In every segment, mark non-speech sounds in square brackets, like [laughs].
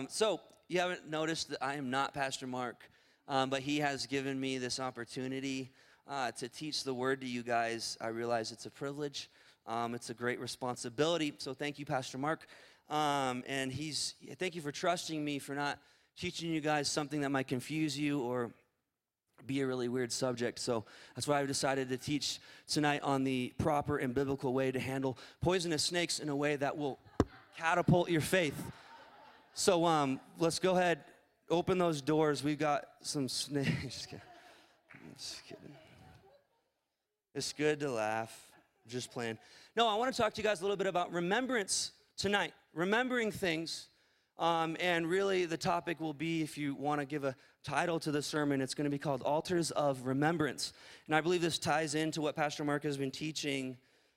Um, so, you haven't noticed that I am not Pastor Mark, um, but he has given me this opportunity uh, to teach the word to you guys. I realize it's a privilege, um, it's a great responsibility. So, thank you, Pastor Mark. Um, and he's, thank you for trusting me for not teaching you guys something that might confuse you or be a really weird subject. So that's why I've decided to teach tonight on the proper and biblical way to handle poisonous snakes in a way that will catapult your faith. So um, let's go ahead, open those doors. We've got some snakes. [laughs] Just kidding. It's good to laugh. Just playing. No, I want to talk to you guys a little bit about remembrance tonight. Remembering things. Um, and really, the topic will be if you want to give a title to the sermon, it's going to be called Altars of Remembrance. And I believe this ties into what Pastor Mark has been teaching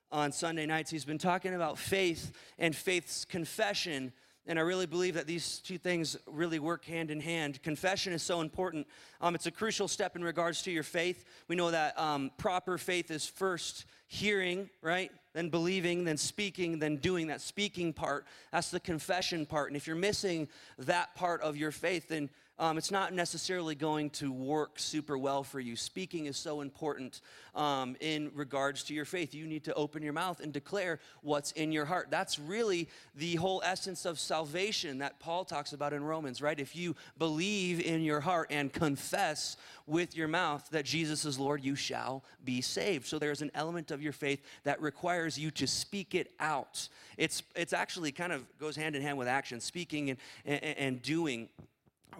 on Sunday nights. He's been talking about faith and faith's confession and I really believe that these two things really work hand in hand. Confession is so important. Um, it's a crucial step in regards to your faith. We know that um, proper faith is first hearing, right? Then believing, then speaking, then doing. That speaking part, that's the confession part. And if you're missing that part of your faith, then um, it's not necessarily going to work super well for you. Speaking is so important um, in regards to your faith. You need to open your mouth and declare what's in your heart. That's really the whole essence of salvation that Paul talks about in Romans, right? If you believe in your heart and confess with your mouth that Jesus is Lord, you shall be saved. So there's an element of your faith that requires you to speak it out. It's, it's actually kind of goes hand in hand with action, speaking and, and, and doing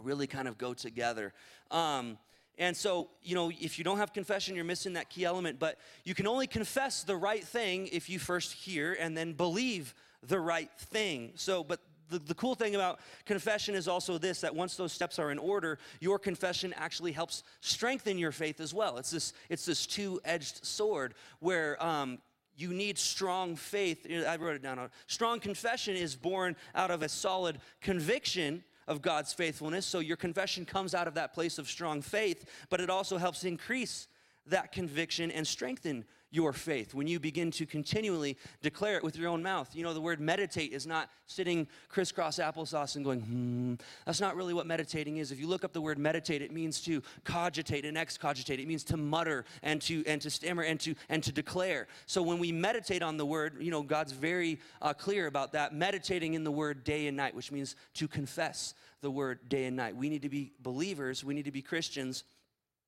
really kind of go together. Um, and so, you know, if you don't have confession, you're missing that key element. But you can only confess the right thing if you first hear and then believe the right thing. So, but the, the cool thing about confession is also this that once those steps are in order, your confession actually helps strengthen your faith as well. It's this, it's this two edged sword where um, you need strong faith. I wrote it down. Strong confession is born out of a solid conviction of God's faithfulness. So your confession comes out of that place of strong faith, but it also helps increase that conviction and strengthen your faith when you begin to continually declare it with your own mouth. You know, the word meditate is not sitting crisscross applesauce and going, hmm. That's not really what meditating is. If you look up the word meditate, it means to cogitate and excogitate. It means to mutter and to and to stammer and to and to declare. So when we meditate on the word, you know, God's very uh, clear about that. Meditating in the word day and night, which means to confess the word day and night. We need to be believers. We need to be Christians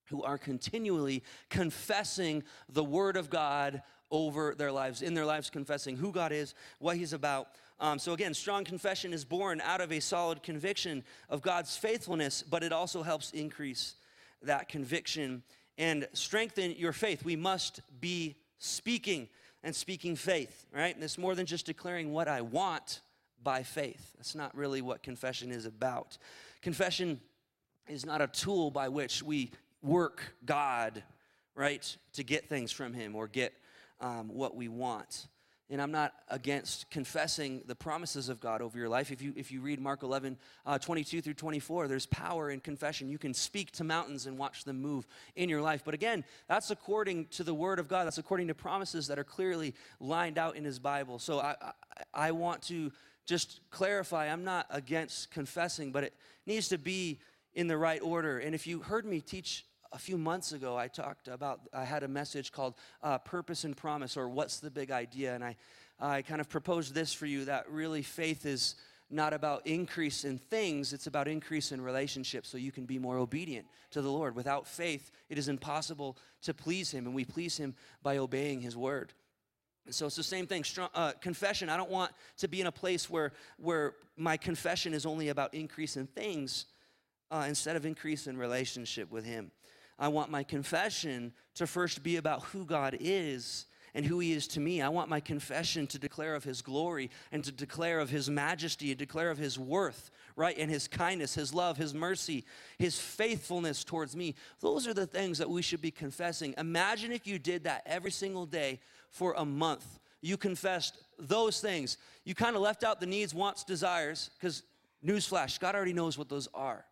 who are continually confessing the Word of God over their lives, in their lives, confessing who God is, what He's about. Um, so, again, strong confession is born out of a solid conviction of God's faithfulness, but it also helps increase that conviction and strengthen your faith. We must be speaking and speaking faith, right? And it's more than just declaring what I want by faith. That's not really what confession is about. Confession is not a tool by which we work God, right, to get things from Him or get um, what we want. And I'm not against confessing the promises of God over your life. If you, if you read Mark 11, uh, 22 through 24, there's power in confession. You can speak to mountains and watch them move in your life. But again, that's according to the Word of God. That's according to promises that are clearly lined out in His Bible. So I, I, I want to just clarify I'm not against confessing, but it needs to be in the right order. And if you heard me teach a few months ago, I talked about, I had a message called uh, Purpose and Promise, or What's the Big Idea? And I, I kind of proposed this for you that really faith is not about increase in things, it's about increase in relationships so you can be more obedient to the Lord. Without faith, it is impossible to please Him, and we please Him by obeying His word. So it's the same thing. Strong, uh, confession. I don't want to be in a place where where my confession is only about increase in things uh, instead of increase in relationship with Him. I want my confession to first be about who God is and who he is to me. I want my confession to declare of his glory and to declare of his majesty and declare of his worth, right? And his kindness, his love, his mercy, his faithfulness towards me. Those are the things that we should be confessing. Imagine if you did that every single day for a month. You confessed those things. You kind of left out the needs, wants, desires, because newsflash, God already knows what those are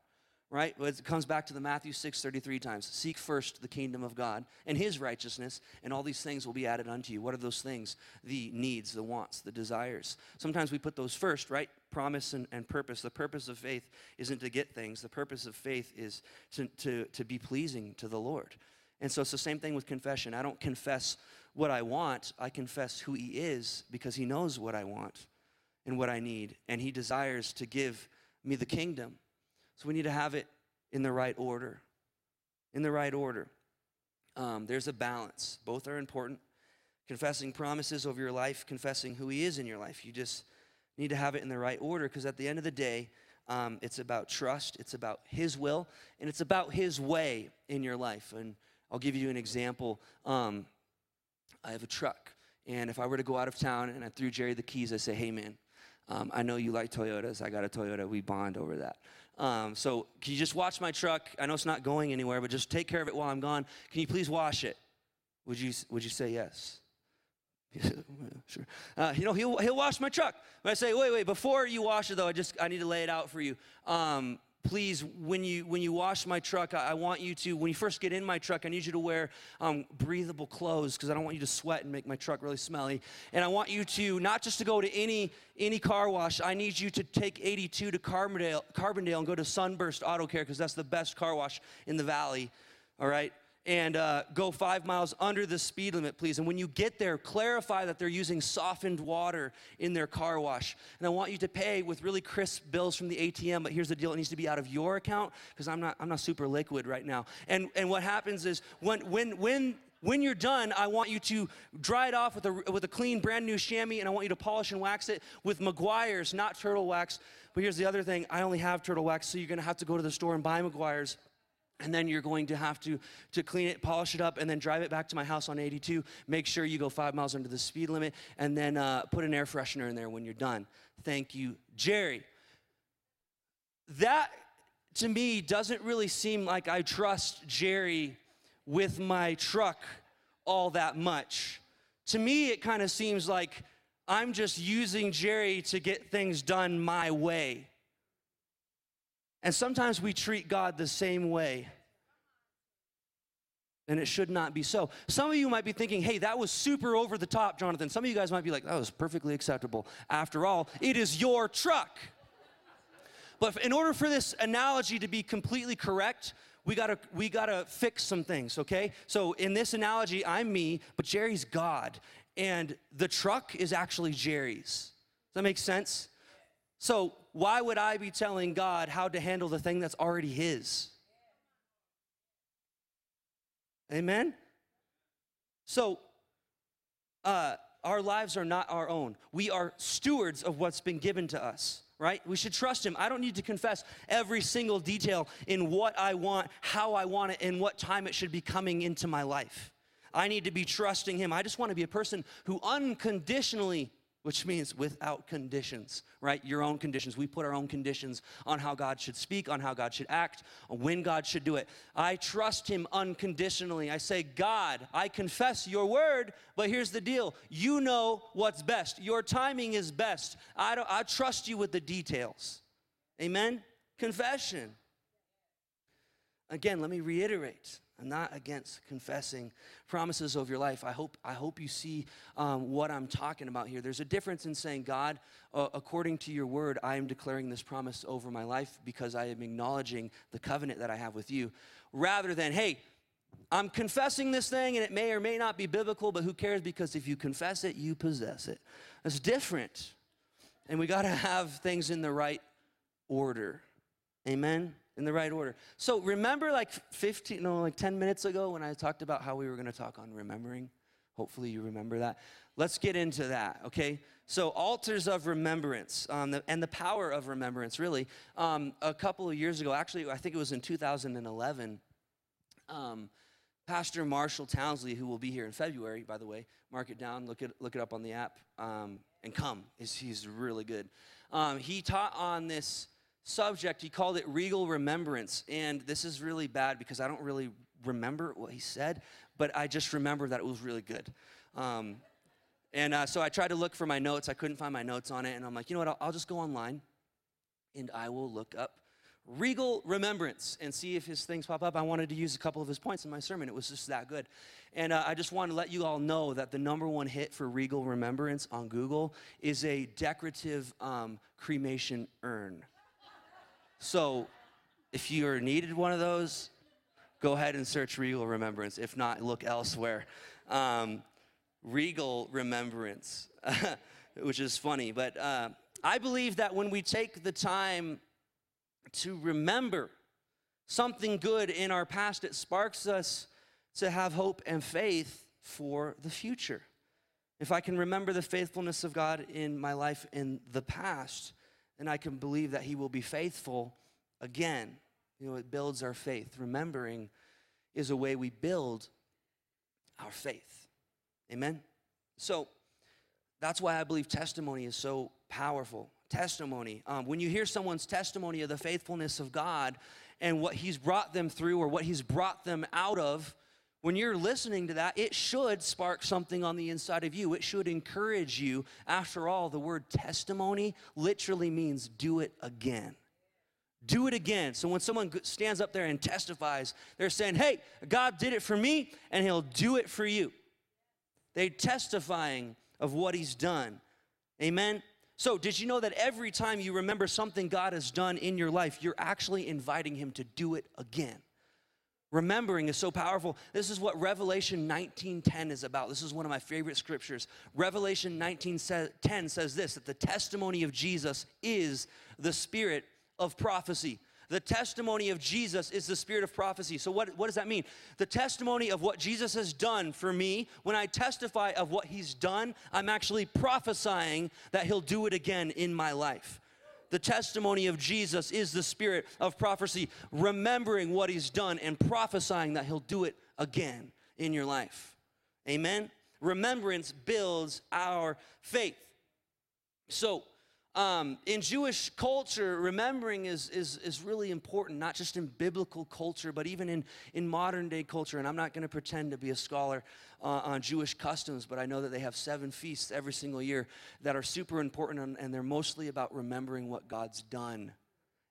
right? It comes back to the Matthew 6 33 times. Seek first the kingdom of God and his righteousness, and all these things will be added unto you. What are those things? The needs, the wants, the desires. Sometimes we put those first, right? Promise and, and purpose. The purpose of faith isn't to get things, the purpose of faith is to, to, to be pleasing to the Lord. And so it's the same thing with confession. I don't confess what I want, I confess who He is because He knows what I want and what I need, and He desires to give me the kingdom. So we need to have it in the right order. In the right order. Um, there's a balance. Both are important. Confessing promises over your life, confessing who He is in your life. You just need to have it in the right order because at the end of the day, um, it's about trust, it's about His will, and it's about His way in your life. And I'll give you an example. Um, I have a truck, and if I were to go out of town and I threw Jerry the keys, I say, hey man, um, I know you like Toyotas. I got a Toyota. We bond over that. Um, so can you just watch my truck? I know it's not going anywhere, but just take care of it while I'm gone. Can you please wash it? Would you, would you say yes? [laughs] sure. Uh, you know, he'll, he'll wash my truck. But I say, wait, wait, before you wash it though, I just, I need to lay it out for you. Um, please, when you when you wash my truck, I, I, want you to when you first get in my truck, I need you to wear um, breathable clothes because I don't want you to sweat and make my truck really smelly. And I want you to not just to go to any any car wash. I need you to take 82 to Carbondale, Carbondale and go to Sunburst Auto Care because that's the best car wash in the valley. All right and uh, go five miles under the speed limit, please. And when you get there, clarify that they're using softened water in their car wash. And I want you to pay with really crisp bills from the ATM, but here's the deal it needs to be out of your account because I'm not, I'm not super liquid right now. And, and what happens is when, when, when, when you're done, I want you to dry it off with a, with a clean, brand new chamois, and I want you to polish and wax it with Meguiar's, not turtle wax. But here's the other thing I only have turtle wax, so you're gonna have to go to the store and buy Meguiar's and then you're going to have to, to clean it, polish it up, and then drive it back to my house on 82. Make sure you go five miles under the speed limit, and then uh, put an air freshener in there when you're done. Thank you, Jerry. That to me doesn't really seem like I trust Jerry with my truck all that much. To me, it kind of seems like I'm just using Jerry to get things done my way. And sometimes we treat God the same way. And it should not be so. Some of you might be thinking, hey, that was super over the top, Jonathan. Some of you guys might be like, that was perfectly acceptable. After all, it is your truck. But in order for this analogy to be completely correct, we gotta we gotta fix some things, okay? So in this analogy, I'm me, but Jerry's God, and the truck is actually Jerry's. Does that make sense? So why would I be telling God how to handle the thing that's already His? Amen? So, uh, our lives are not our own. We are stewards of what's been given to us, right? We should trust Him. I don't need to confess every single detail in what I want, how I want it, and what time it should be coming into my life. I need to be trusting Him. I just want to be a person who unconditionally which means without conditions, right? Your own conditions. We put our own conditions on how God should speak, on how God should act, on when God should do it. I trust Him unconditionally. I say, God, I confess your word, but here's the deal you know what's best. Your timing is best. I, don't, I trust you with the details. Amen? Confession. Again, let me reiterate I'm not against confessing promises of your life. I hope, I hope you see um, what I'm talking about here. There's a difference in saying, God, uh, according to your word, I am declaring this promise over my life because I am acknowledging the covenant that I have with you, rather than, hey, I'm confessing this thing and it may or may not be biblical, but who cares? Because if you confess it, you possess it. That's different. And we got to have things in the right order. Amen? In the right order. So remember like 15, no, like 10 minutes ago when I talked about how we were going to talk on remembering? Hopefully you remember that. Let's get into that, okay? So altars of remembrance um, the, and the power of remembrance, really. Um, a couple of years ago, actually, I think it was in 2011, um, Pastor Marshall Townsley, who will be here in February, by the way, mark it down, look it, look it up on the app, um, and come. He's, he's really good. Um, he taught on this subject, he called it regal remembrance. And this is really bad because I don't really remember what he said, but I just remember that it was really good. Um, and uh, so I tried to look for my notes. I couldn't find my notes on it. And I'm like, you know what? I'll, I'll just go online and I will look up Regal Remembrance, and see if his things pop up. I wanted to use a couple of his points in my sermon. It was just that good. And uh, I just want to let you all know that the number one hit for Regal Remembrance on Google is a decorative um, cremation urn. So if you are needed one of those, go ahead and search Regal Remembrance. If not, look elsewhere. Um, Regal Remembrance, [laughs] which is funny. But uh, I believe that when we take the time to remember something good in our past, it sparks us to have hope and faith for the future. If I can remember the faithfulness of God in my life in the past, then I can believe that He will be faithful again. You know, it builds our faith. Remembering is a way we build our faith. Amen? So that's why I believe testimony is so powerful. Testimony. Um, when you hear someone's testimony of the faithfulness of God and what He's brought them through or what He's brought them out of, when you're listening to that, it should spark something on the inside of you. It should encourage you. After all, the word testimony literally means do it again. Do it again. So when someone stands up there and testifies, they're saying, Hey, God did it for me, and He'll do it for you. They're testifying of what He's done. Amen. So, did you know that every time you remember something God has done in your life, you're actually inviting Him to do it again? Remembering is so powerful. This is what Revelation 19:10 is about. This is one of my favorite scriptures. Revelation 19:10 says this that the testimony of Jesus is the spirit of prophecy. The testimony of Jesus is the spirit of prophecy. So, what, what does that mean? The testimony of what Jesus has done for me, when I testify of what he's done, I'm actually prophesying that he'll do it again in my life. The testimony of Jesus is the spirit of prophecy, remembering what he's done and prophesying that he'll do it again in your life. Amen? Remembrance builds our faith. So, um, in Jewish culture, remembering is, is, is really important, not just in biblical culture, but even in, in modern day culture. And I'm not going to pretend to be a scholar uh, on Jewish customs, but I know that they have seven feasts every single year that are super important, and, and they're mostly about remembering what God's done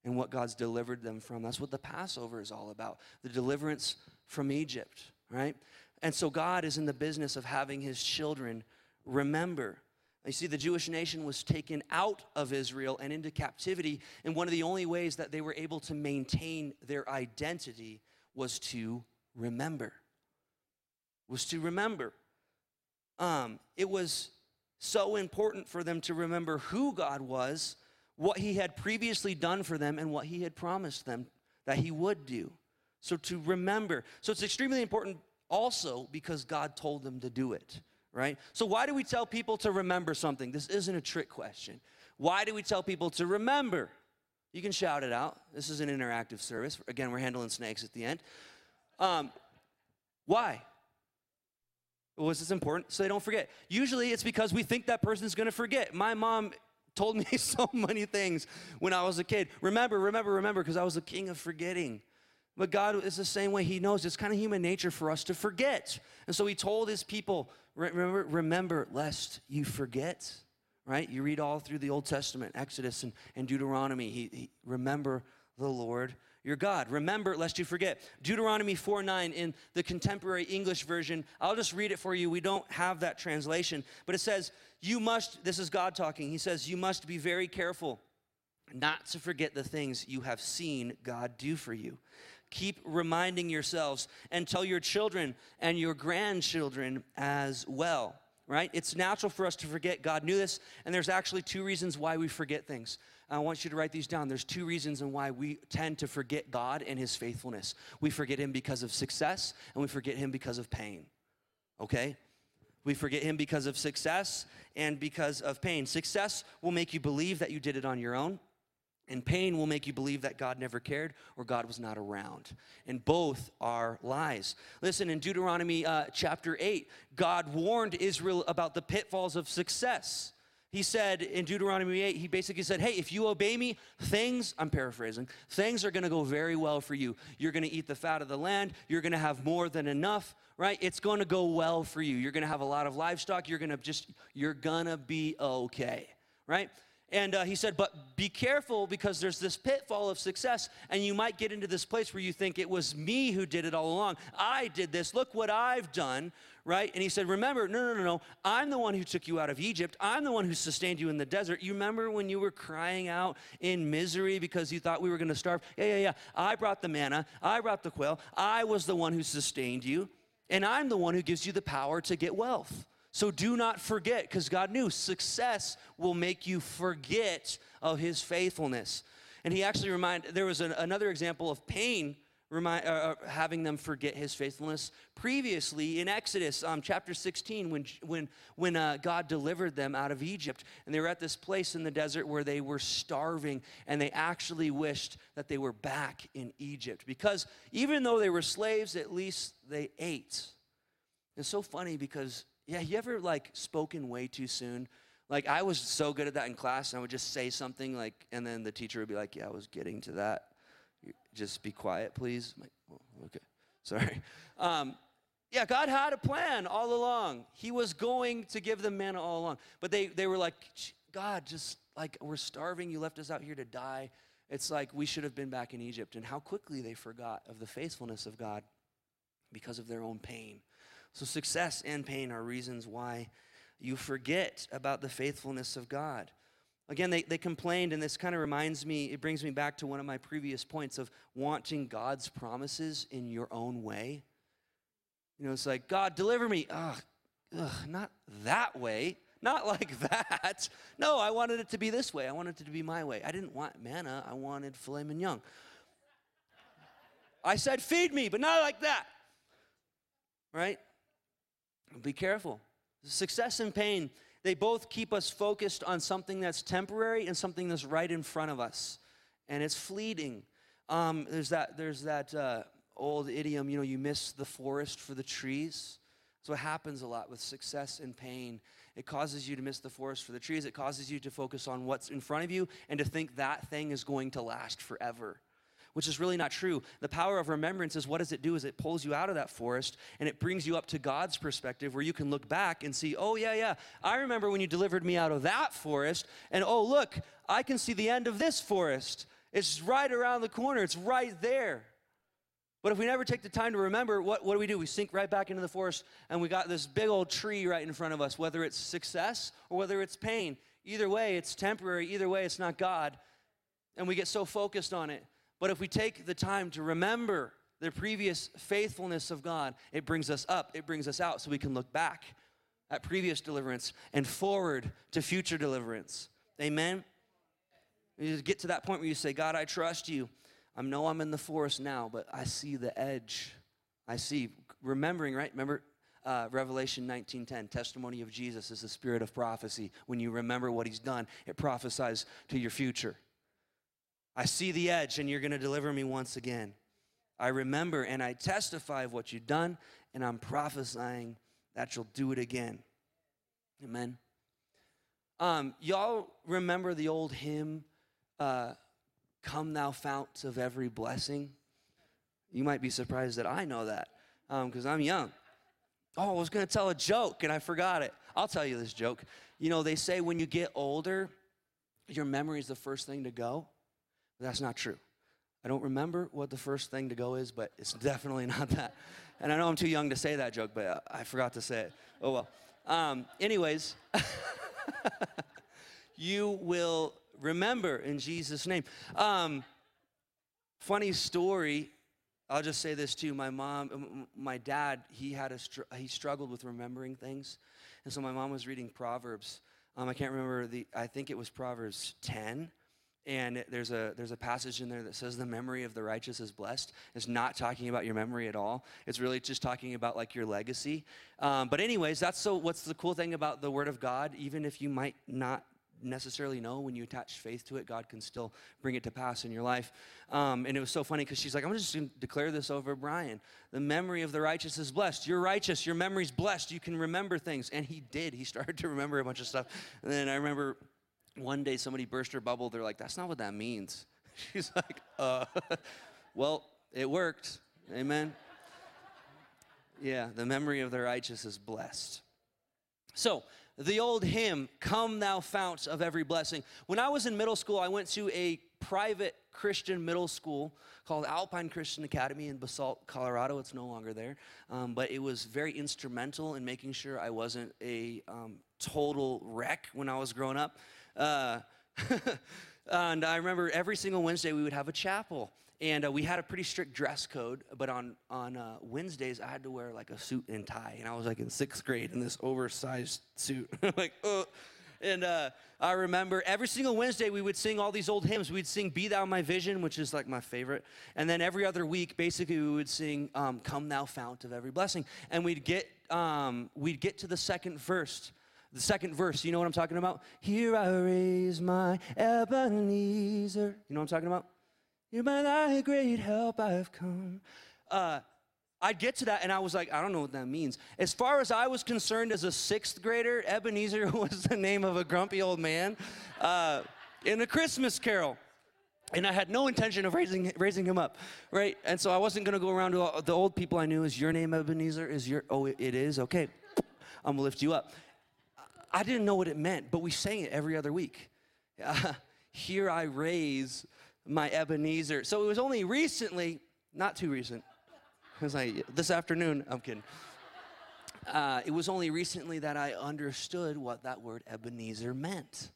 and what God's delivered them from. That's what the Passover is all about the deliverance from Egypt, right? And so God is in the business of having his children remember you see, the Jewish nation was taken out of Israel and into captivity, and one of the only ways that they were able to maintain their identity was to remember. Was to remember. Um, it was so important for them to remember who God was, what He had previously done for them, and what He had promised them that He would do. So to remember. So it's extremely important also because God told them to do it right? So, why do we tell people to remember something? This isn't a trick question. Why do we tell people to remember? You can shout it out. This is an interactive service. Again, we're handling snakes at the end. Um, why? Well, this important so they don't forget. Usually it's because we think that person's gonna forget. My mom told me [laughs] so many things when I was a kid. Remember, remember, remember, because I was the king of forgetting. But God is the same way. He knows it's kind of human nature for us to forget. And so He told His people, remember, remember lest you forget, right? You read all through the Old Testament, Exodus and, and Deuteronomy. He, he, remember the Lord your God. Remember lest you forget. Deuteronomy 4 9 in the contemporary English version. I'll just read it for you. We don't have that translation, but it says, You must, this is God talking. He says, You must be very careful not to forget the things you have seen God do for you keep reminding yourselves and tell your children and your grandchildren as well, right? It's natural for us to forget. God knew this, and there's actually two reasons why we forget things. I want you to write these down. There's two reasons and why we tend to forget God and His faithfulness. We forget Him because of success, and we forget Him because of pain, okay? We forget him because of success and because of pain. Success will make you believe that you did it on your own. And pain will make you believe that God never cared or God was not around. And both are lies. Listen, in Deuteronomy uh, chapter 8, God warned Israel about the pitfalls of success. He said in Deuteronomy 8, he basically said, Hey, if you obey me, things, I'm paraphrasing, things are gonna go very well for you. You're gonna eat the fat of the land, you're gonna have more than enough, right? It's gonna go well for you. You're gonna have a lot of livestock, you're gonna just, you're gonna be okay, right? And uh, he said, but be careful because there's this pitfall of success, and you might get into this place where you think it was me who did it all along. I did this. Look what I've done, right? And he said, remember, no, no, no, no. I'm the one who took you out of Egypt. I'm the one who sustained you in the desert. You remember when you were crying out in misery because you thought we were going to starve? Yeah, yeah, yeah. I brought the manna. I brought the quail. I was the one who sustained you, and I'm the one who gives you the power to get wealth. So do not forget, because God knew success will make you forget of his faithfulness. And he actually reminded, there was an, another example of pain remind, uh, uh, having them forget his faithfulness previously in Exodus um, chapter 16 when, when, when uh, God delivered them out of Egypt. And they were at this place in the desert where they were starving and they actually wished that they were back in Egypt because even though they were slaves, at least they ate. It's so funny because yeah, you ever like spoken way too soon? Like I was so good at that in class, and I would just say something like, and then the teacher would be like, "Yeah, I was getting to that. Just be quiet, please." I'm like, oh, okay, [laughs] sorry. Um, yeah, God had a plan all along. He was going to give them manna all along, but they they were like, "God, just like we're starving. You left us out here to die." It's like we should have been back in Egypt, and how quickly they forgot of the faithfulness of God because of their own pain. So, success and pain are reasons why you forget about the faithfulness of God. Again, they, they complained, and this kind of reminds me, it brings me back to one of my previous points of wanting God's promises in your own way. You know, it's like, God, deliver me. Ugh, ugh, not that way. Not like [laughs] that. No, I wanted it to be this way. I wanted it to be my way. I didn't want manna, I wanted filet mignon. I said, feed me, but not like that. Right? Be careful. Success and pain, they both keep us focused on something that's temporary and something that's right in front of us. And it's fleeting. Um, there's that, there's that uh, old idiom, you know, you miss the forest for the trees. So it happens a lot with success and pain. It causes you to miss the forest for the trees. It causes you to focus on what's in front of you and to think that thing is going to last forever which is really not true. The power of remembrance is what does it do? Is it pulls you out of that forest and it brings you up to God's perspective where you can look back and see, oh, yeah, yeah, I remember when you delivered me out of that forest. And oh, look, I can see the end of this forest. It's right around the corner, it's right there. But if we never take the time to remember, what, what do we do? We sink right back into the forest and we got this big old tree right in front of us, whether it's success or whether it's pain. Either way, it's temporary. Either way, it's not God. And we get so focused on it. But if we take the time to remember the previous faithfulness of God, it brings us up, it brings us out, so we can look back at previous deliverance and forward to future deliverance. Amen? You get to that point where you say, God, I trust you. I know I'm in the forest now, but I see the edge. I see, remembering, right? Remember uh, Revelation 19:10, testimony of Jesus is the spirit of prophecy. When you remember what he's done, it prophesies to your future. I see the edge, and you're going to deliver me once again. I remember and I testify of what you've done, and I'm prophesying that you'll do it again. Amen. Um, y'all remember the old hymn, uh, Come Thou Fount of Every Blessing? You might be surprised that I know that because um, I'm young. Oh, I was going to tell a joke and I forgot it. I'll tell you this joke. You know, they say when you get older, your memory is the first thing to go. That's not true. I don't remember what the first thing to go is, but it's definitely [laughs] not that. And I know I'm too young to say that joke, but I forgot to say it. Oh well. Um, anyways, [laughs] you will remember in Jesus' name. Um, funny story. I'll just say this too. My mom, my dad, he had a str- he struggled with remembering things, and so my mom was reading Proverbs. Um, I can't remember the. I think it was Proverbs ten and there's a there's a passage in there that says the memory of the righteous is blessed. It's not talking about your memory at all. It's really just talking about like your legacy. Um, but anyways that's so what's the cool thing about the word of god? Even if you might not necessarily know when you attach faith to it god can still bring it to pass in your life. Um, and it was so funny because she's like i'm just going to declare this over brian. The memory of the righteous is blessed. You're righteous. Your memory's blessed. You can remember things. And he did. He [laughs] started to remember a bunch of stuff. And then i remember one day somebody burst her bubble. They're like, that's not what that means. [laughs] She's like, uh, [laughs] well, it worked. Amen. Yeah, the memory of the righteous is blessed. So, the old hymn, Come Thou Fount of Every Blessing. When I was in middle school, I went to a private Christian middle school called Alpine Christian Academy in Basalt, Colorado. It's no longer there. Um, but it was very instrumental in making sure I wasn't a um, total wreck when I was growing up. Uh, [laughs] and I remember every single Wednesday we would have a chapel. And uh, we had a pretty strict dress code, but on, on uh, Wednesdays, I had to wear like a suit and tie. And I was like in sixth grade in this oversized suit. [laughs] like, oh. And uh, I remember every single Wednesday we would sing all these old hymns. We'd sing Be Thou My Vision, which is like my favorite. And then every other week, basically, we would sing um, Come Thou Fount of Every Blessing. And we'd get, um, we'd get to the second verse. The second verse, you know what I'm talking about? Here I raise my Ebenezer. You know what I'm talking about? You're by thy great help I've come. Uh, I'd get to that and I was like, I don't know what that means. As far as I was concerned as a sixth grader, Ebenezer [laughs] was the name of a grumpy old man uh, in a Christmas carol. And I had no intention of raising, raising him up, right? And so I wasn't to go around to all, the old people I knew. Is your name Ebenezer? Is your, oh, it is? Okay. I'm to lift you up. I didn't know what it meant, but we sang it every other week. Uh, [laughs] Here I raise my Ebenezer. So it was only recently, not too recent. It was like this afternoon. I'm kidding. Uh, it was only recently that I understood what that word Ebenezer meant.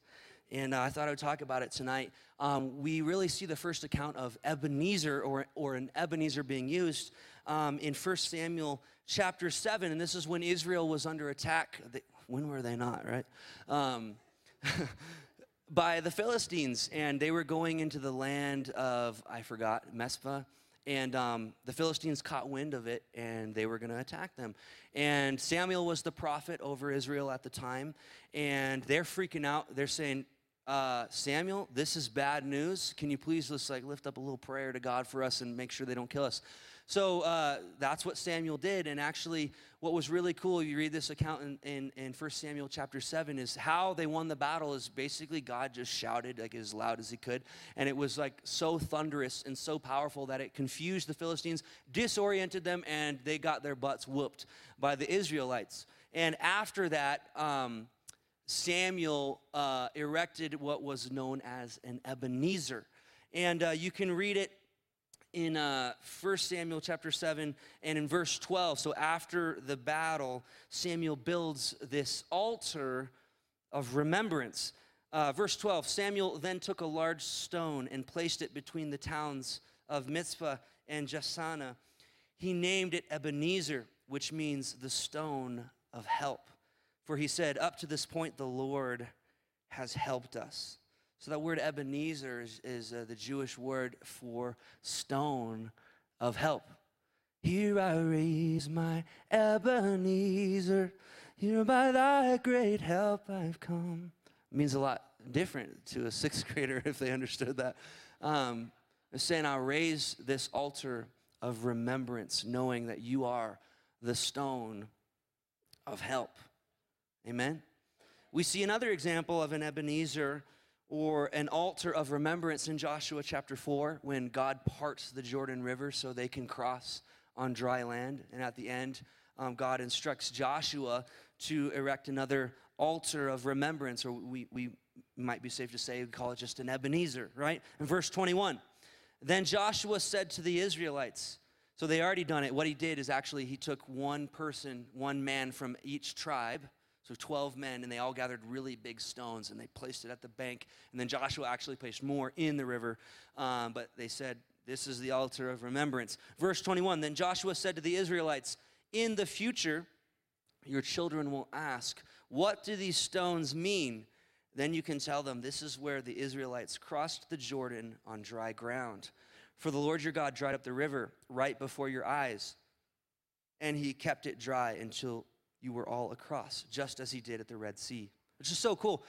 And uh, I thought I would talk about it tonight. Um, we really see the first account of Ebenezer or, or an Ebenezer being used um, in 1 Samuel chapter 7. And this is when Israel was under attack. When were they not, right? Um, [laughs] by the Philistines, and they were going into the land of, I forgot, Mizpah. And um, the Philistines caught wind of it and they were going to attack them. And Samuel was the prophet over Israel at the time. And they're freaking out. They're saying, uh, Samuel, this is bad news. Can you please just like lift up a little prayer to God for us and make sure they don't kill us? So uh, that's what Samuel did. And actually, what was really cool, you read this account in, in, in 1 Samuel chapter 7, is how they won the battle is basically God just shouted like as loud as he could. And it was like so thunderous and so powerful that it confused the Philistines, disoriented them, and they got their butts whooped by the Israelites. And after that, um, Samuel uh, erected what was known as an Ebenezer. And uh, you can read it in uh, 1 Samuel chapter 7 and in verse 12. So after the battle, Samuel builds this altar of remembrance. Uh, verse 12 Samuel then took a large stone and placed it between the towns of Mizpah and Jeshanah. He named it Ebenezer, which means the stone of help. For he said, Up to this point, the Lord has helped us. So that word Ebenezer is, is uh, the Jewish word for stone of help. Here I raise my Ebenezer. Here by thy great help I've come. It means a lot different to a sixth [laughs] grader if they understood that. Um, it's saying, I'll raise this altar of remembrance, knowing that you are the stone of help. Amen. We see another example of an Ebenezer or an altar of remembrance in Joshua chapter 4 when God parts the Jordan River so they can cross on dry land. And at the end, um, God instructs Joshua to erect another altar of remembrance, or we, we might be safe to say, we call it just an Ebenezer, right? In verse 21, then Joshua said to the Israelites, so they already done it. What he did is actually he took one person, one man from each tribe, so 12 men, and they all gathered really big stones and they placed it at the bank. And then Joshua actually placed more in the river. Um, but they said, This is the altar of remembrance. Verse 21 Then Joshua said to the Israelites, In the future, your children will ask, What do these stones mean? Then you can tell them, This is where the Israelites crossed the Jordan on dry ground. For the Lord your God dried up the river right before your eyes, and he kept it dry until you were all across, just as he did at the Red Sea. Which is so cool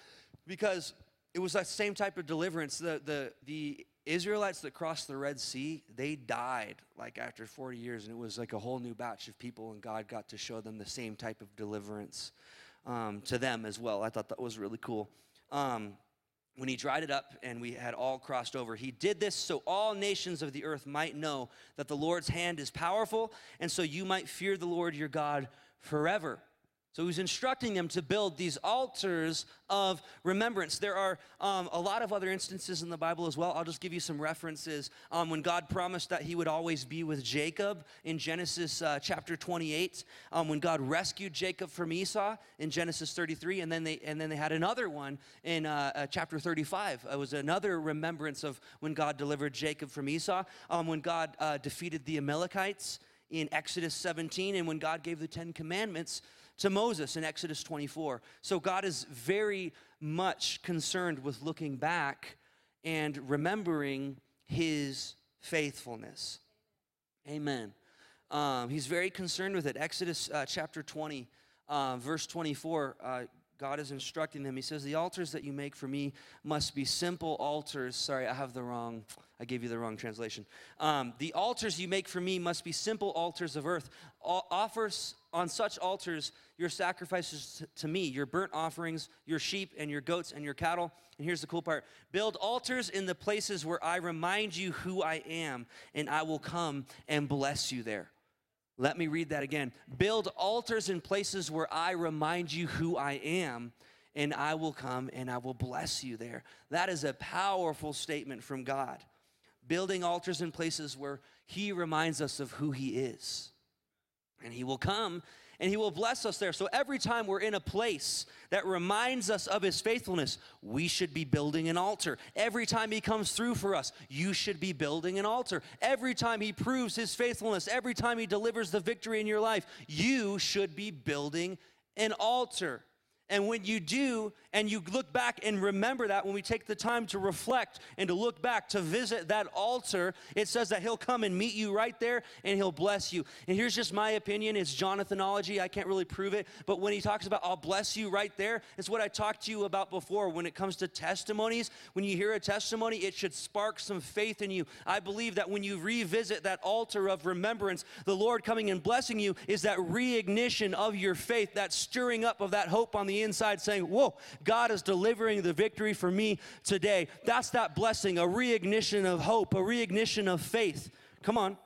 because it was that same type of deliverance. The, the, the Israelites that crossed the Red Sea, they died like after 40 years, and it was like a whole new batch of people, and God got to show them the same type of deliverance um, to them as well. I thought that was really cool. Um, when he dried it up and we had all crossed over, he did this so all nations of the earth might know that the Lord's hand is powerful, and so you might fear the Lord your God forever. So he's instructing them to build these altars of remembrance. There are um, a lot of other instances in the Bible as well. I'll just give you some references. Um, when God promised that he would always be with Jacob in Genesis uh, chapter 28, um, when God rescued Jacob from Esau in Genesis 33, and then they, and then they had another one in uh, uh, chapter 35. It was another remembrance of when God delivered Jacob from Esau, um, when God uh, defeated the Amalekites in Exodus 17, and when God gave the Ten Commandments to Moses in Exodus 24. So God is very much concerned with looking back and remembering his faithfulness. Amen. Um, he's very concerned with it. Exodus uh, chapter 20, uh, verse 24, uh, God is instructing them. He says, The altars that you make for me must be simple altars. Sorry, I have the wrong, I gave you the wrong translation. Um, the altars you make for me must be simple altars of earth. offers on such altars your sacrifices to me, your burnt offerings, your sheep and your goats and your cattle. And here's the cool part build altars in the places where I remind you who I am, and I will come and bless you there. Let me read that again. Build altars in places where I remind you who I am, and I will come and I will bless you there. That is a powerful statement from God. Building altars in places where He reminds us of who He is. And He will come and He will bless us there. So every time we're in a place that reminds us of His faithfulness, we should be building an altar. Every time He comes through for us, you should be building an altar. Every time He proves His faithfulness, every time He delivers the victory in your life, you should be building an altar. And when you do, and you look back and remember that, when we take the time to reflect and to look back to visit that altar, it says that He'll come and meet you right there and He'll bless you. And here's just my opinion it's Jonathanology. I can't really prove it. But when He talks about, I'll bless you right there, it's what I talked to you about before. When it comes to testimonies, when you hear a testimony, it should spark some faith in you. I believe that when you revisit that altar of remembrance, the Lord coming and blessing you is that reignition of your faith, that stirring up of that hope on the inside saying, Whoa, God is delivering the victory for me today. That's that blessing, a reignition of hope, a reignition of faith. Come on.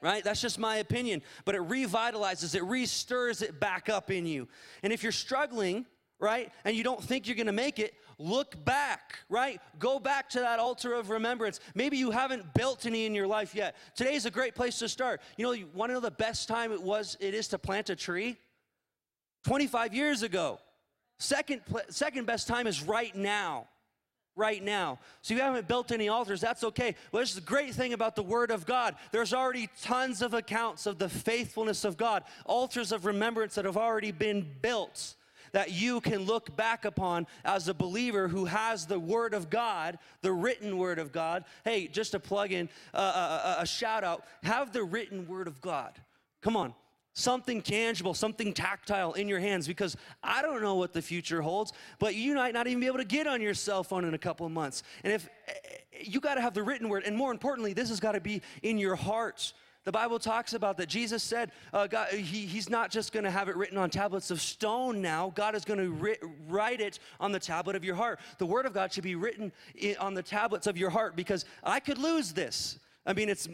Right? That's just my opinion. But it revitalizes, it restirs it back up in you. And if you're struggling, right, and you don't think you're gonna make it, look back, right? Go back to that altar of remembrance. Maybe you haven't built any in your life yet. Today is a great place to start. You know, you wanna know the best time it was it is to plant a tree? 25 years ago. Second, second best time is right now. Right now. So you haven't built any altars, that's okay. Well, this is the great thing about the Word of God. There's already tons of accounts of the faithfulness of God, altars of remembrance that have already been built that you can look back upon as a believer who has the Word of God, the written Word of God. Hey, just to plug in uh, a, a, a shout out have the written Word of God. Come on something tangible, something tactile in your hands because I don't know what the future holds, but you might not even be able to get on your cell phone in a couple of months. And if eh, you got to have the written word, and more importantly, this has got to be in your hearts. The Bible talks about that. Jesus said uh, God, he, He's not just going to have it written on tablets of stone now. God is going to ri- write it on the tablet of your heart. The Word of God should be written on the tablets of your heart because I could lose this. I mean, it's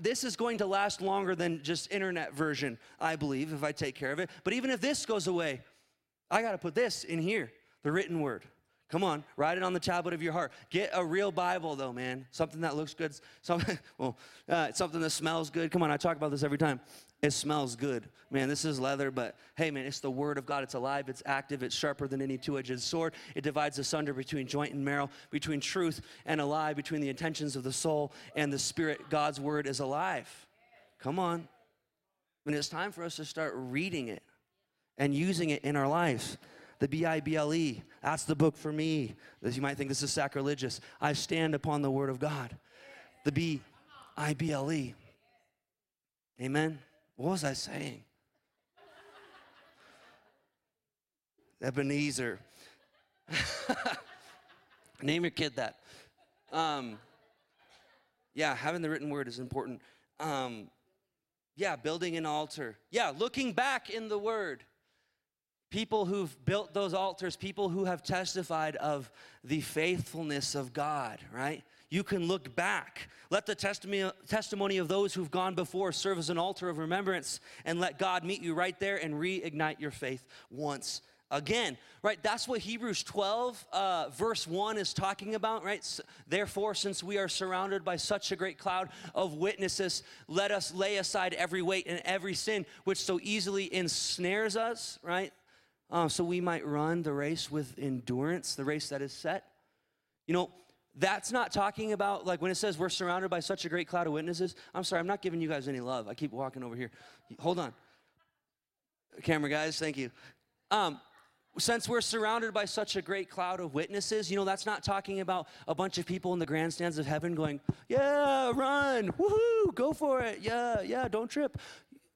this is going to last longer than just internet version, I believe, if I take care of it. But even if this goes away, I got to put this in here, the written word. Come on, write it on the tablet of your heart. Get a real Bible, though, man. Something that looks good. Something, [laughs] well, uh, something that smells good. Come on, I talk about this every time. It smells good. Man, this is leather, but hey, man, it's the Word of God. It's alive, it's active, it's sharper than any two edged sword. It divides asunder between joint and marrow, between truth and a lie, between the intentions of the soul and the spirit. God's Word is alive. Come on. And it's time for us to start reading it and using it in our lives. The B I B L E, that's the book for me. As you might think this is sacrilegious. I stand upon the Word of God. The B I B L E. Amen. What was I saying? Ebenezer. [laughs] Name your kid that. Um, yeah, having the written word is important. Um, yeah, building an altar. Yeah, looking back in the word. People who've built those altars, people who have testified of the faithfulness of God, right? You can look back. Let the testimony, testimony of those who've gone before serve as an altar of remembrance and let God meet you right there and reignite your faith once again, right? That's what Hebrews 12, uh, verse 1 is talking about, right? Therefore, since we are surrounded by such a great cloud of witnesses, let us lay aside every weight and every sin which so easily ensnares us, right? Um, so we might run the race with endurance, the race that is set. You know, that's not talking about like when it says we're surrounded by such a great cloud of witnesses. I'm sorry, I'm not giving you guys any love. I keep walking over here. Hold on. Camera guys, thank you. Um, since we're surrounded by such a great cloud of witnesses, you know, that's not talking about a bunch of people in the grandstands of heaven going, yeah, run, woohoo, go for it, yeah, yeah, don't trip,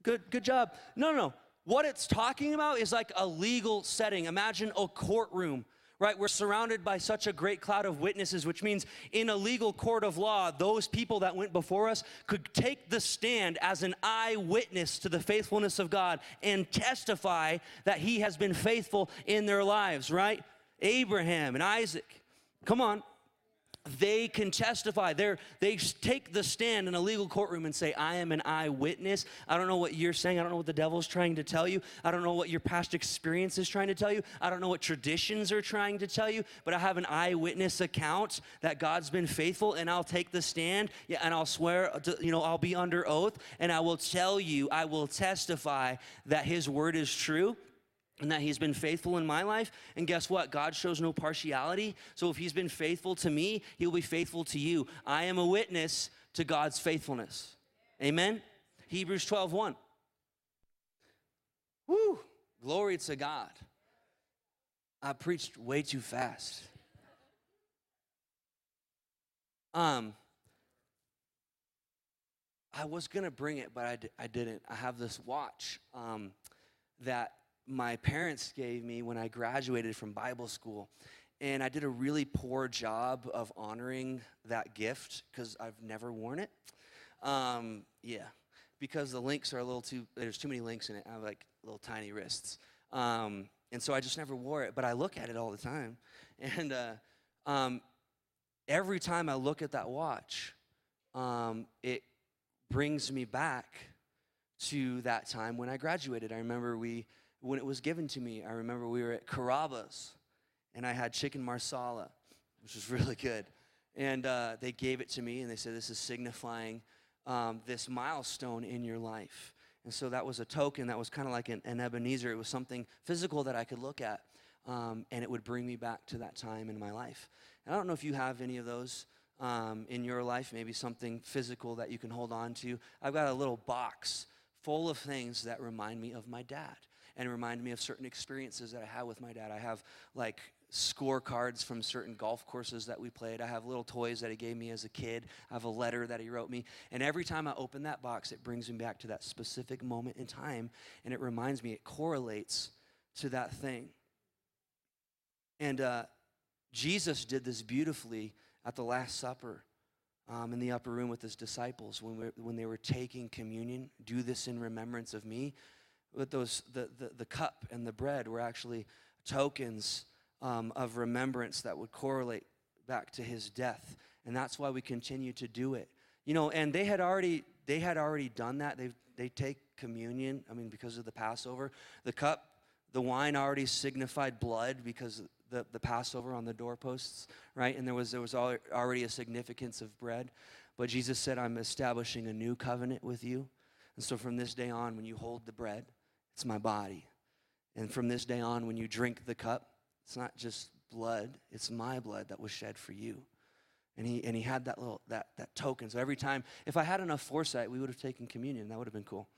good, good job. No, no, no. What it's talking about is like a legal setting. Imagine a courtroom right? We're surrounded by such a great cloud of witnesses, which means in a legal court of law, those people that went before us could take the stand as an eyewitness to the faithfulness of God and testify that He has been faithful in their lives, right? Abraham and Isaac. Come on they can testify. They're, they take the stand in a legal courtroom and say, I am an eyewitness. I don't know what you're saying. I don't know what the devil's trying to tell you. I don't know what your past experience is trying to tell you. I don't know what traditions are trying to tell you, but I have an eyewitness account that God's been faithful, and I'll take the stand and I'll swear, uh, to, you know, I'll be under oath, and I will tell you, I will testify that his word is true and that he's been faithful in my life. And guess what? God shows no partiality. So if he's been faithful to me, he'll be faithful to you. I am a witness to God's faithfulness. Amen. Hebrews 12 1. Woo! Glory to God. I preached way too fast. Um, I was gonna bring it, but I d- I didn't. I have this watch um, that my parents gave me when I graduated from Bible school. And I did a really poor job of honoring that gift because I've never worn it. Um, yeah, because the links are a little too, there's too many links in it. I have like little tiny wrists. Um, and so I just never wore it, but I look at it all the time. [laughs] And uh, um, every time I look at that watch, um, it brings me back to that time when I graduated. I remember we when it was given to me, I remember we were at Carrabba's and I had chicken marsala, which was [laughs] really good. And uh, they gave it to me and they said, This is signifying um, this milestone in your life. And so that was a token that was kind of like an, an, Ebenezer. It was something physical that I could look at, um, and it would bring me back to that time in my life. And I don't know if you have any of those um, in your life, maybe something physical that you can hold on to. I've got a little box full of things that remind me of my dad and remind me of certain experiences that I had with my dad. I have like scorecards from certain golf courses that we played. I have little toys that he gave me as a kid. I have a letter that he wrote me. And every time I open that box, it brings me back to that specific moment in time and it reminds me, it correlates to that thing. And uh, Jesus did this beautifully at the Last Supper. Um, in the upper room with his disciples when, when they were taking communion. Do this in remembrance of me with those the, the, the cup and the bread were actually tokens um, of remembrance that would correlate back to his death. And that's why we continue to do it. You know and they had already they had already done that. They they take communion i mean because of the passover. The cup the wine already signified blood because the, the passover on the doorposts right? And there was there was already a significance of bread. But jesus said i'm establishing a new covenant with you. And so from this day on when you hold the bread it's my body. And from this day on, when you drink the cup, it's not just blood, it's my blood that was shed for you. And he, and he had that little that, that token. So every time, if I had enough foresight, we would have taken communion. That would have been cool.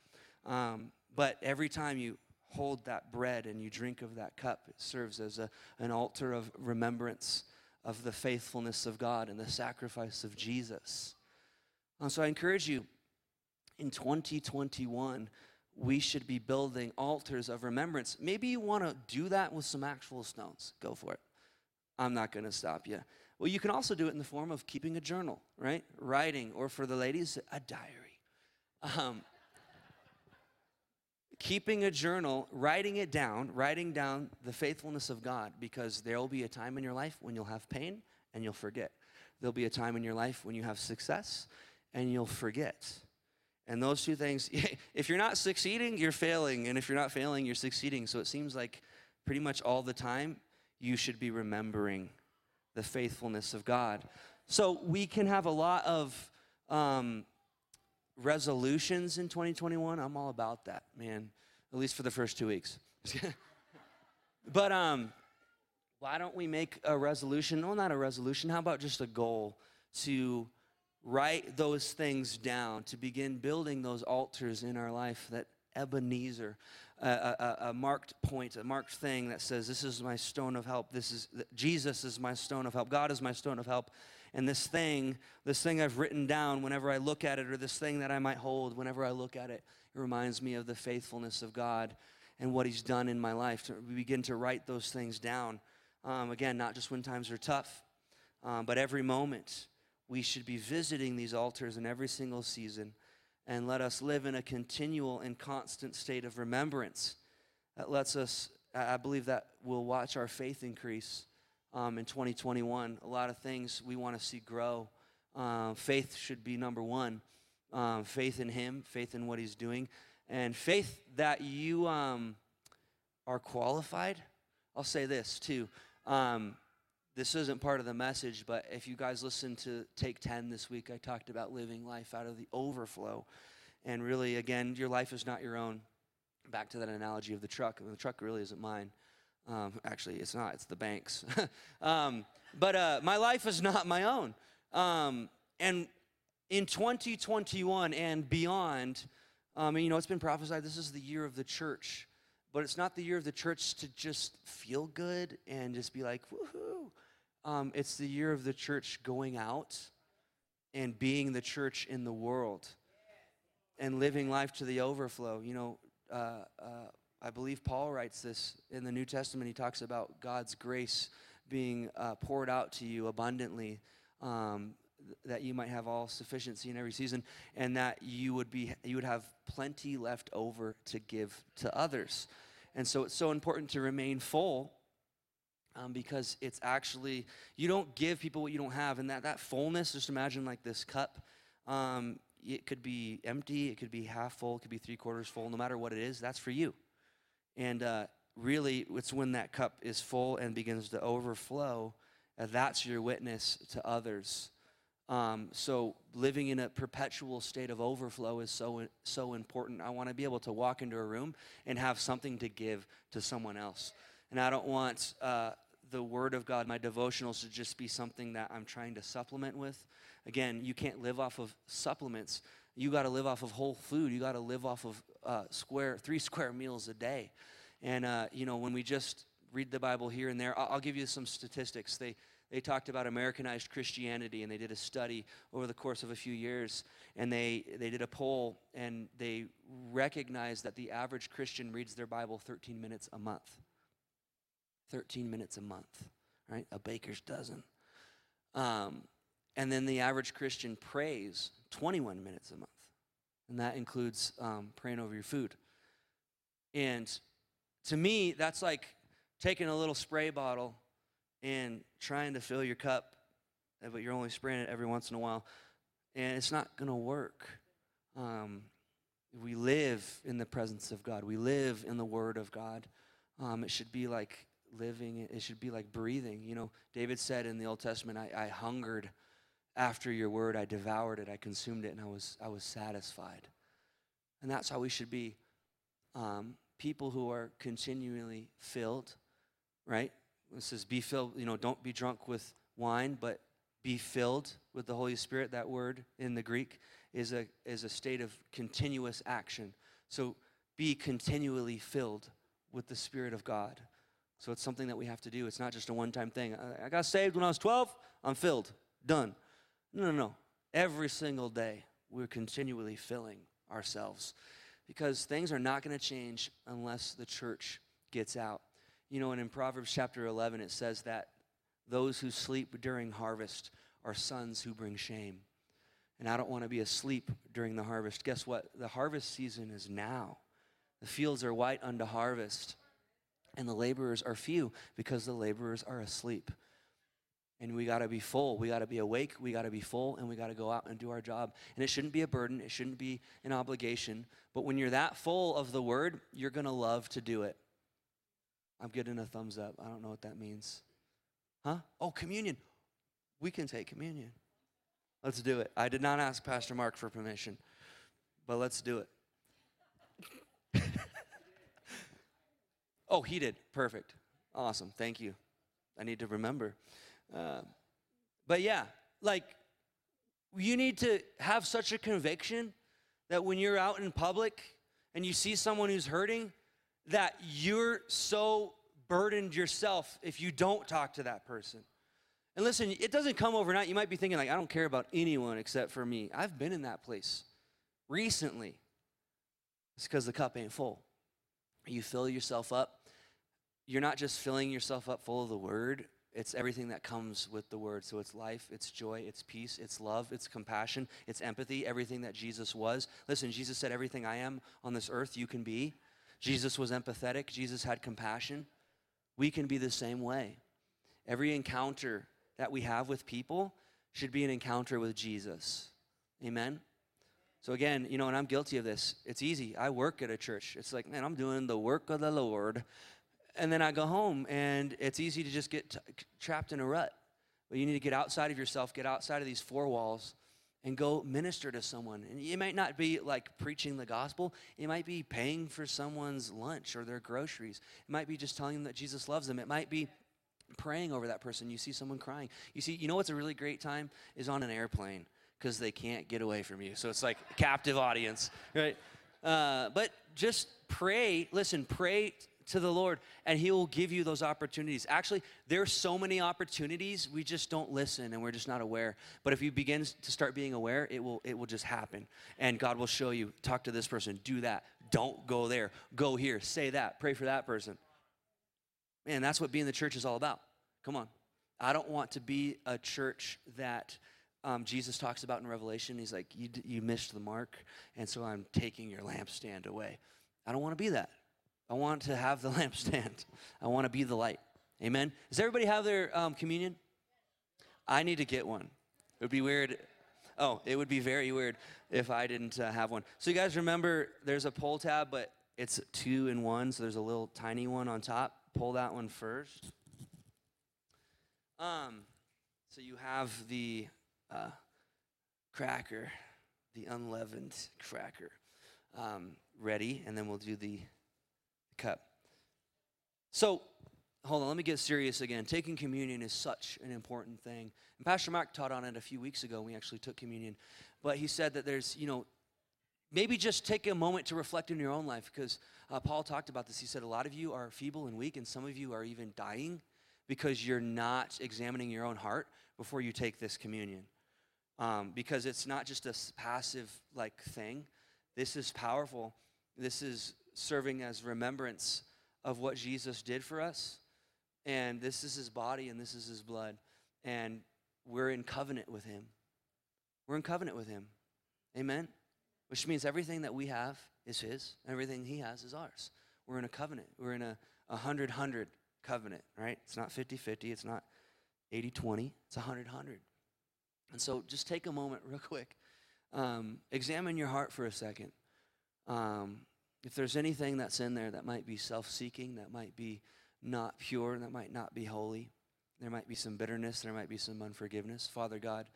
Um, but every time you hold that bread and you drink of that cup, it serves as a, an altar of remembrance of the faithfulness of God and the sacrifice of Jesus. Uh, so I encourage you in 2021 we should be building altars of remembrance. Maybe you want to do that with some actual stones. Go for it. I'm not going to stop you. Well, you can also do it in the form of keeping a journal, right? Writing, or for the ladies, a diary. Um, keeping a journal, writing it down, writing down the faithfulness of God, because there will be a time in your life when you'll have pain and you'll forget. there'll be a time in your life when you have success and you'll forget. And those two things, [laughs] if you're not succeeding, you're failing. And if you're not failing, you're succeeding. So it seems like pretty much all the time, you should be remembering the faithfulness of God. So we can have a lot of um, resolutions in 2021. I'm all about that, man, at least for the first two weeks. [laughs] but um, why don't we make a resolution? No, not a resolution. How about just a goal to write those things down, to begin building those altars in our life that Ebenezer, a, a, marked point, a marked thing that says, This is my stone of help. This is Jesus is my stone of help. God is my stone of help. And this thing, this thing I've written down whenever I look at it, or this thing that I might hold whenever I look at it, it reminds me of the faithfulness of God and what He's done in my life. We begin to write those things down. Um, again, not just when times are tough, um, but every moment we should be visiting these altars in every single season and let us live in a continual and constant state of remembrance. That lets us, I believe that will watch our faith increase um, in 2021. A lot of things we want to see grow. Uh, faith should be number one. Um, faith in Him, faith in what He's doing, and faith that you um, are qualified. I'll say this too. Um, this isn't part of the message, but if you guys listen to Take 10 this week, I talked about living life out of the overflow. And really, again, your life is not your own. Back to that analogy of the truck. I mean, the truck really isn't mine. Um, actually, it's not, it's the bank's. [laughs] um, but uh, my life is not my own. Um, and in 2021 and beyond, um, and, you know, it's been prophesied this is the year of the church. But it's not the year of the church to just feel good and just be like, woohoo. Um, it's the year of the church going out and being the church in the world and living life to the overflow. You know, uh, uh, I believe Paul writes this in the New Testament. He talks about God's grace being uh, poured out to you abundantly, um, that you might have all sufficiency in every season, and that you would be you would have plenty left over to give to others. And so it's so important to remain full um, because it's actually you don't give people what you don't have and that that fullness just imagine like this cup um, it could be empty it could be half full it could be three quarters full no matter what it is that's for you. And uh, really it's when that cup is full and begins to overflow uh, that's your witness to others. Um, so living in a perpetual state of overflow is so so important. I want to be able to walk into a room and have something to give to someone else. And I don't want uh, the Word of God, my devotionals, to just be something that I'm trying to supplement with. Again, you can't live off of supplements. You got to live off of whole food. You got to live off of uh, square, three [laughs] square meals a day. And, uh, you know, when we just read the Bible here and there, I'll, I'll give you some statistics. They, they talked about Americanized Christianity, and they did a study over the course of a few years, and they, they did a poll, and they recognized that the average Christian reads their Bible 13 minutes a month. 13 minutes a month, right? A baker's dozen. Um, and then the average Christian prays 21 minutes a month. And that includes um, praying over your food. And to me, that's like taking a little spray bottle and trying to fill your cup, but you're only spraying it every once in a while. And it's not going to work. Um, we live in the presence of God, we live in the Word of God. Um, it should be like living. It should be like breathing. You know, David said in the Old Testament, I, I hungered after your word, I devoured it, I consumed it, and I was, I was satisfied. And that's how we should be um, people who are continually filled, right? It says, be filled, you know, don't be drunk with wine, but be filled with the Holy Spirit. That word in the Greek is a, is a state of continuous action. So be continually filled with the Spirit of God. So it's something that we have to do. It's not just a one time thing. I, got saved when I was 12, I'm filled, done. No, no, no. Every single day, we're continually filling ourselves because things are not going to change unless the church gets out. You know, and in Proverbs chapter 11, it says that those who sleep during harvest are sons who bring shame. And I don't want to be asleep during the harvest. Guess what? The harvest season is now. The fields are white unto harvest and the laborers are few because the laborers are asleep. And we got to be full. We got to be awake. We got to be full. And we got to go out and do our job. And it shouldn't be a burden. It shouldn't be an obligation. But when you're that full of the word, you're going to love to do it. I'm getting a thumbs up. I don't know what that means. Huh? Oh, communion. We can take communion. Let's do it. I did not ask Pastor Mark for permission, but let's do it. Oh, he did. Perfect. Awesome. Thank you. I need to remember. Uh, but yeah, like you need to have such a conviction that when you're out in public and you see someone who's hurting, that you're so burdened yourself if you don't talk to that person. And listen, it doesn't come overnight. You might be thinking, like, I don't care about anyone except for me. I've been in that place recently. It's because the cup ain't full. You fill yourself up. You're not just filling yourself up full of the word, it's everything that comes with the word. So it's life, it's joy, it's peace, it's love, it's compassion, it's empathy, everything that Jesus was. Listen, Jesus said, Everything I am on this earth, you can be. Jesus was empathetic, Jesus had compassion. We can be the same way. Every encounter that we have with people should be an encounter with Jesus. Amen? So, again, you know, and I'm guilty of this. It's easy. I work at a church. It's like, man, I'm doing the work of the Lord. And then I go home, and it's easy to just get t- trapped in a rut. But you need to get outside of yourself, get outside of these four walls, and go minister to someone. And it might not be like preaching the gospel, it might be paying for someone's lunch or their groceries. It might be just telling them that Jesus loves them. It might be praying over that person. You see someone crying. You see, you know what's a really great time is on an airplane because they can't get away from you. So it's like captive audience, right? Uh, but just pray. Listen, pray to the Lord, and He will give you those opportunities. Actually, there's so many opportunities we just don't listen, and we're just not aware. But if you begin to start being aware, it will it will just happen, and God will show you. Talk to this person. Do that. Don't go there. Go here. Say that. Pray for that person. Man, that's what being the church is all about. Come on. I don't want to be a church that um, Jesus talks about in Revelation. He's like, you, you missed the mark, and so I'm taking your lampstand away. I don't want to be that. I want to have the [laughs] lampstand. I want to be the light. Amen. Does everybody have their um, communion? I need to get one. It would be weird. Oh, it would be very weird if I didn't uh, have one. So you guys remember there's a pull tab, but it's two in one, so there's a little tiny one on top pull that one first. Um, so you have the uh, cracker, the unleavened cracker, um, ready, and then we'll do the cup. So, hold on, let me get serious again. Taking communion is such an important thing. And Pastor Mark taught on it a few weeks ago. We actually took communion. But he said that there's, you know, maybe just take a moment to reflect in your own life because uh, Paul talked about this. He said, A lot of you are feeble and weak, and some of you are even dying because you're not examining your own heart before you take this communion. Um, because it's not just a passive like thing. This is powerful. This is serving as remembrance of what Jesus did for us. And this is his body and this is his blood. And we're in covenant with him. We're in covenant with him. Amen which means everything that we have is His, everything He has is ours. We're in a covenant. We're in a 100 100 covenant, right? It's not 50 50, it's not 80 20, it's 100 100. And so just take a moment, [laughs] real quick. Um, examine your heart for a second. Um, if there's anything that's in there that might be self seeking, that might be not pure, that might not be holy, there might be some bitterness, there might be some unforgiveness. Father God,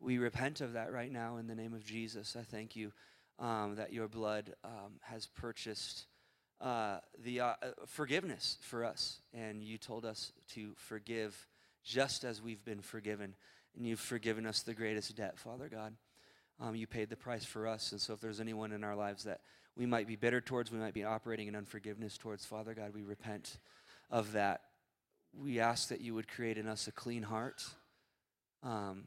we repent of that right now in the name of Jesus. I thank you um, that your blood um, has purchased uh, the uh, forgiveness for us. And you told us to forgive just as we've been forgiven. And you've forgiven us the greatest debt, Father God. Um, you paid the price for us. And so if there's anyone in our lives that we might be bitter towards, we might be operating in unforgiveness towards, Father God, we repent of that. We ask that you would create in us a clean heart um,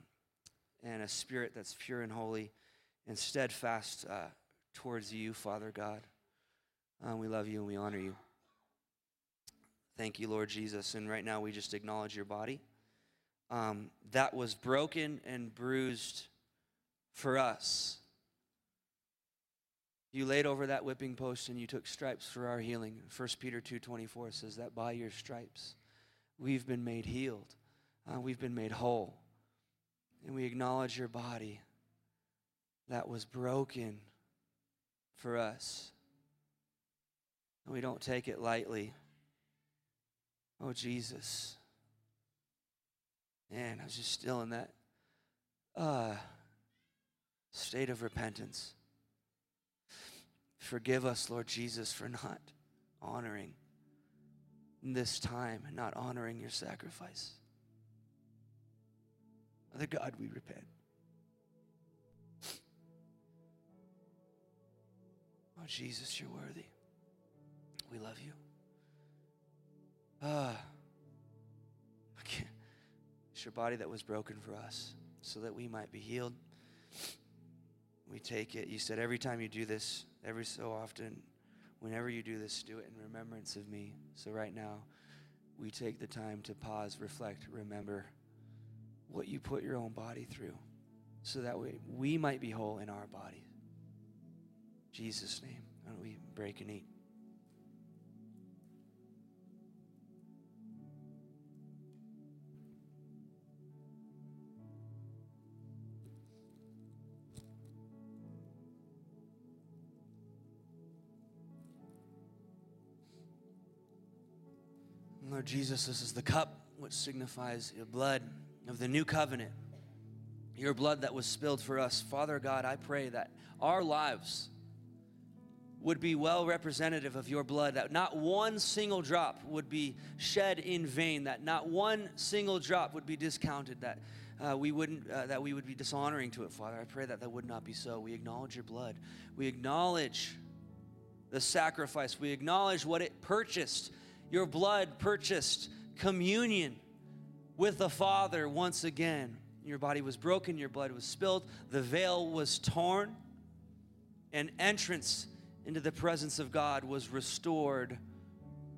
and a spirit that's pure and holy and steadfast uh, towards you, Father God. Uh, we love you and we honor you. Thank you, Lord Jesus. And right now we just acknowledge your body um, that was broken and bruised for us. You laid over that whipping post and you took stripes for our healing. 1 Peter 2:24 says that by your stripes we've been made healed. uh, we've been made whole. And we acknowledge your body that was broken for us. And we don't take it lightly. Oh, Jesus. Man, I was just still in that uh, state of repentance. Forgive us, Lord Jesus, for not honoring this time and not honoring your sacrifice. Father God, we repent. Oh, Jesus, you're worthy. We love you. Ah. It's your body that was broken for us so that we might be healed. We take it. You said every time you do this, every so often, whenever you do this, do it in remembrance of me. So right now, we take the time to pause, reflect, remember what you put your own body through so that way we might be whole in our body. Jesus' name. Why don't we break and eat? Lord Jesus, this is the cup which signifies your blood of the new covenant, your blood that was spilled for us. Father God, I pray that our lives would be well representative of your blood, that not one single drop would be shed in vain, that not one single drop would be discounted, that uh, we wouldn't uh, that we would be dishonoring to it, Father. I pray that that would not be so. We acknowledge your blood. We acknowledge the sacrifice. We acknowledge what it purchased. Your blood purchased communion with the Father once again. Your body was broken, your blood was spilled, the veil was torn, and entrance into the presence of God was restored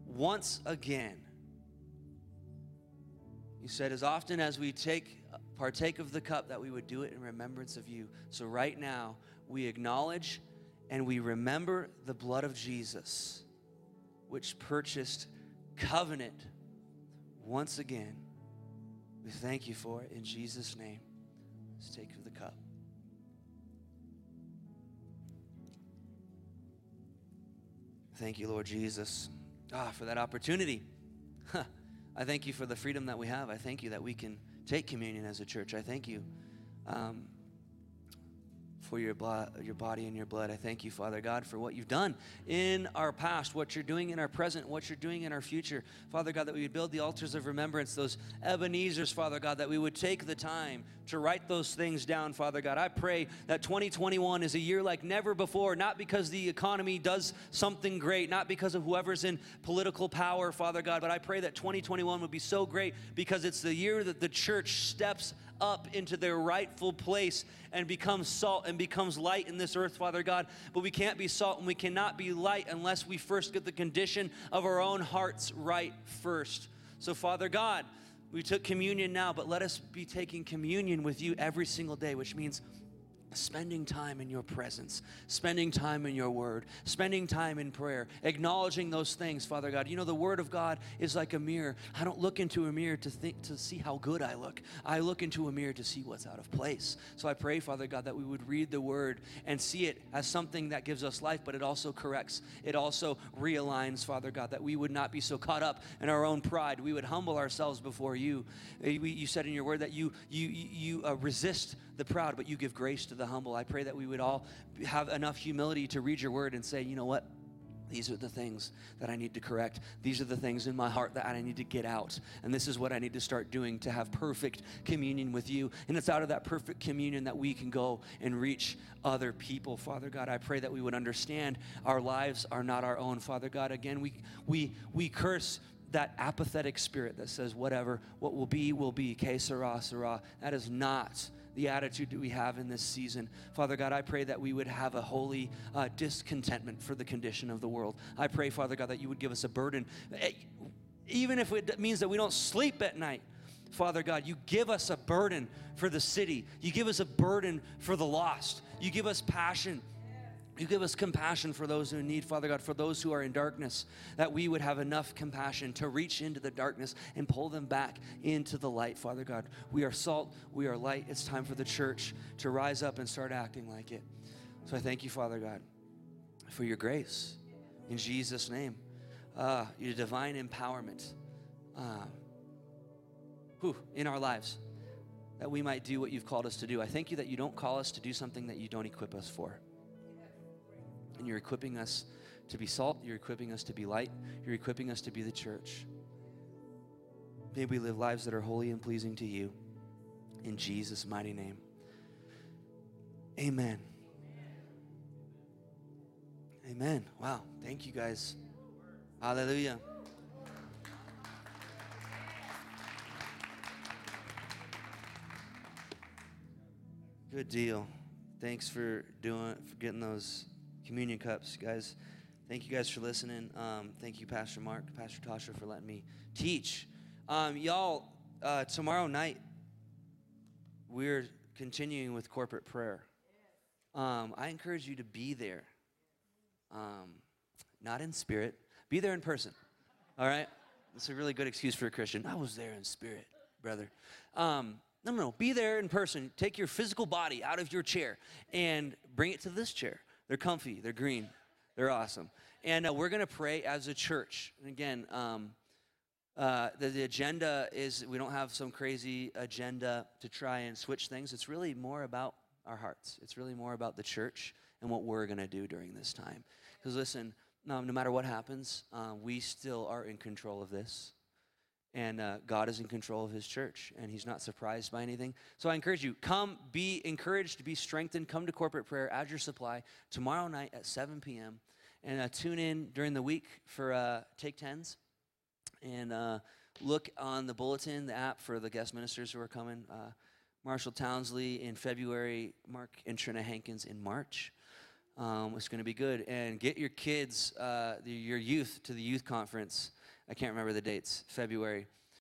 once again. You said, as often as we take partake of the cup, that we would do it in remembrance of you. So right now, we acknowledge and we remember the blood of Jesus, which purchased covenant once again we thank you for it in Jesus' name. Let's take the cup. Thank you, Lord Jesus, ah, for that opportunity. I thank you for the freedom that we have. I thank you that we can take communion as a church. I thank you um, for your, blood, your body and your blood. I thank you, Father God, for what you've done in our past, what you're doing in our present, what you're doing in our future. Father God, that we would build the altars of remembrance, those Ebenezer's, Father God, that we would take the time to write those things down, Father God. I pray that 2021 is a year like never before, not because the economy does something great, not because of whoever's in political power, Father God, but I pray that 2021 would be so great because it's the year that the church steps up into their rightful place and becomes salt and becomes light in this earth, Father God. But we can't be salt and we cannot be light unless we first get the condition of our own hearts right first. So, Father God, we took communion now, but let us be taking communion with you every single day, which means spending time in your presence, spending time in your word, spending time in prayer, acknowledging those things, Father God. You know, the word of God is like a mirror. I don't look into a mirror to think to see how good I look. I look into a mirror to see what's out of place. So I pray, Father God, that we would read the word and see it as something that gives us life, but it also corrects, it also realigns, Father God, that we would not be so caught up in our own pride. We would humble ourselves before you. You said in your word that you you you uh, resist the proud, but you give grace to the humble. I pray that we would all have enough humility to read your word and say, you know what? These are the things that I need to correct. These are the things in my heart that I need to get out. And this is what I need to start doing to have perfect communion with you. And it's out of that perfect communion that we can go and reach other people. Father God, I pray that we would understand our lives are not our own. Father God, again, we, we, we curse that apathetic spirit that says, whatever, what will be, will be. Que sera, sera. That is not the attitude that we have in this season. Father God, I pray that we would have a holy uh, discontentment for the condition of the world. I pray, Father God, that you would give us a burden, eh, even if it means that we don't sleep at night. Father God, you give us a burden for the city. You give us a burden for the lost. You give us passion You give us compassion for those who need, Father God, for those who are in darkness, that we would have enough compassion to reach into the darkness and pull them back into the light, Father God. We are salt, we are light. It's time for the church to rise up and start acting like it. So I thank you, Father God, for your grace. In Jesus' name, uh, your divine empowerment uh, whew, in our lives, that we might do what you've called us to do. I thank you that you don't call us to do something that you don't equip us for. And you're equipping us to be salt, you're equipping us to be light, you're equipping us to be the church. May we live lives that are holy and pleasing to you. In Jesus' mighty name. Amen. Amen. Wow. Thank you guys. Hallelujah. Good deal. Thanks for doing for getting those communion cups, guys. Thank you guys for listening. Um, thank you, Pastor Mark, Pastor Tasha, for letting me teach. Um, y'all, uh, tomorrow night we're continuing with corporate prayer. Um, I encourage you to be there. Um, not in spirit, be there in person. All right? It's a really good excuse for a Christian. I was there in spirit, brother. Um, no, no, no. Be there in person. Take your physical body out of your chair and bring it to this chair. They're comfy, they're green, they're awesome. And uh, we're going to pray as a church. And again, um, uh, the, the agenda is we don't have some crazy agenda to try and switch things. It's really more about our hearts, it's really more about the church and what we're going to do during this time. Because listen, no, no matter what happens, uh, we still are in control of this. And uh, God is in control of his church, and he's not surprised by anything. So I encourage you come, be encouraged, be strengthened, come to corporate prayer, add your supply tomorrow night at 7 p.m. And uh, tune in during the week for uh, Take Tens. And uh, look on the bulletin, the app for the guest ministers who are coming. Uh, Marshall Townsley in February, Mark and Trina Hankins in March. Um, it's going to be good. And get your kids, uh, your youth, to the youth conference. I can't remember the dates, February.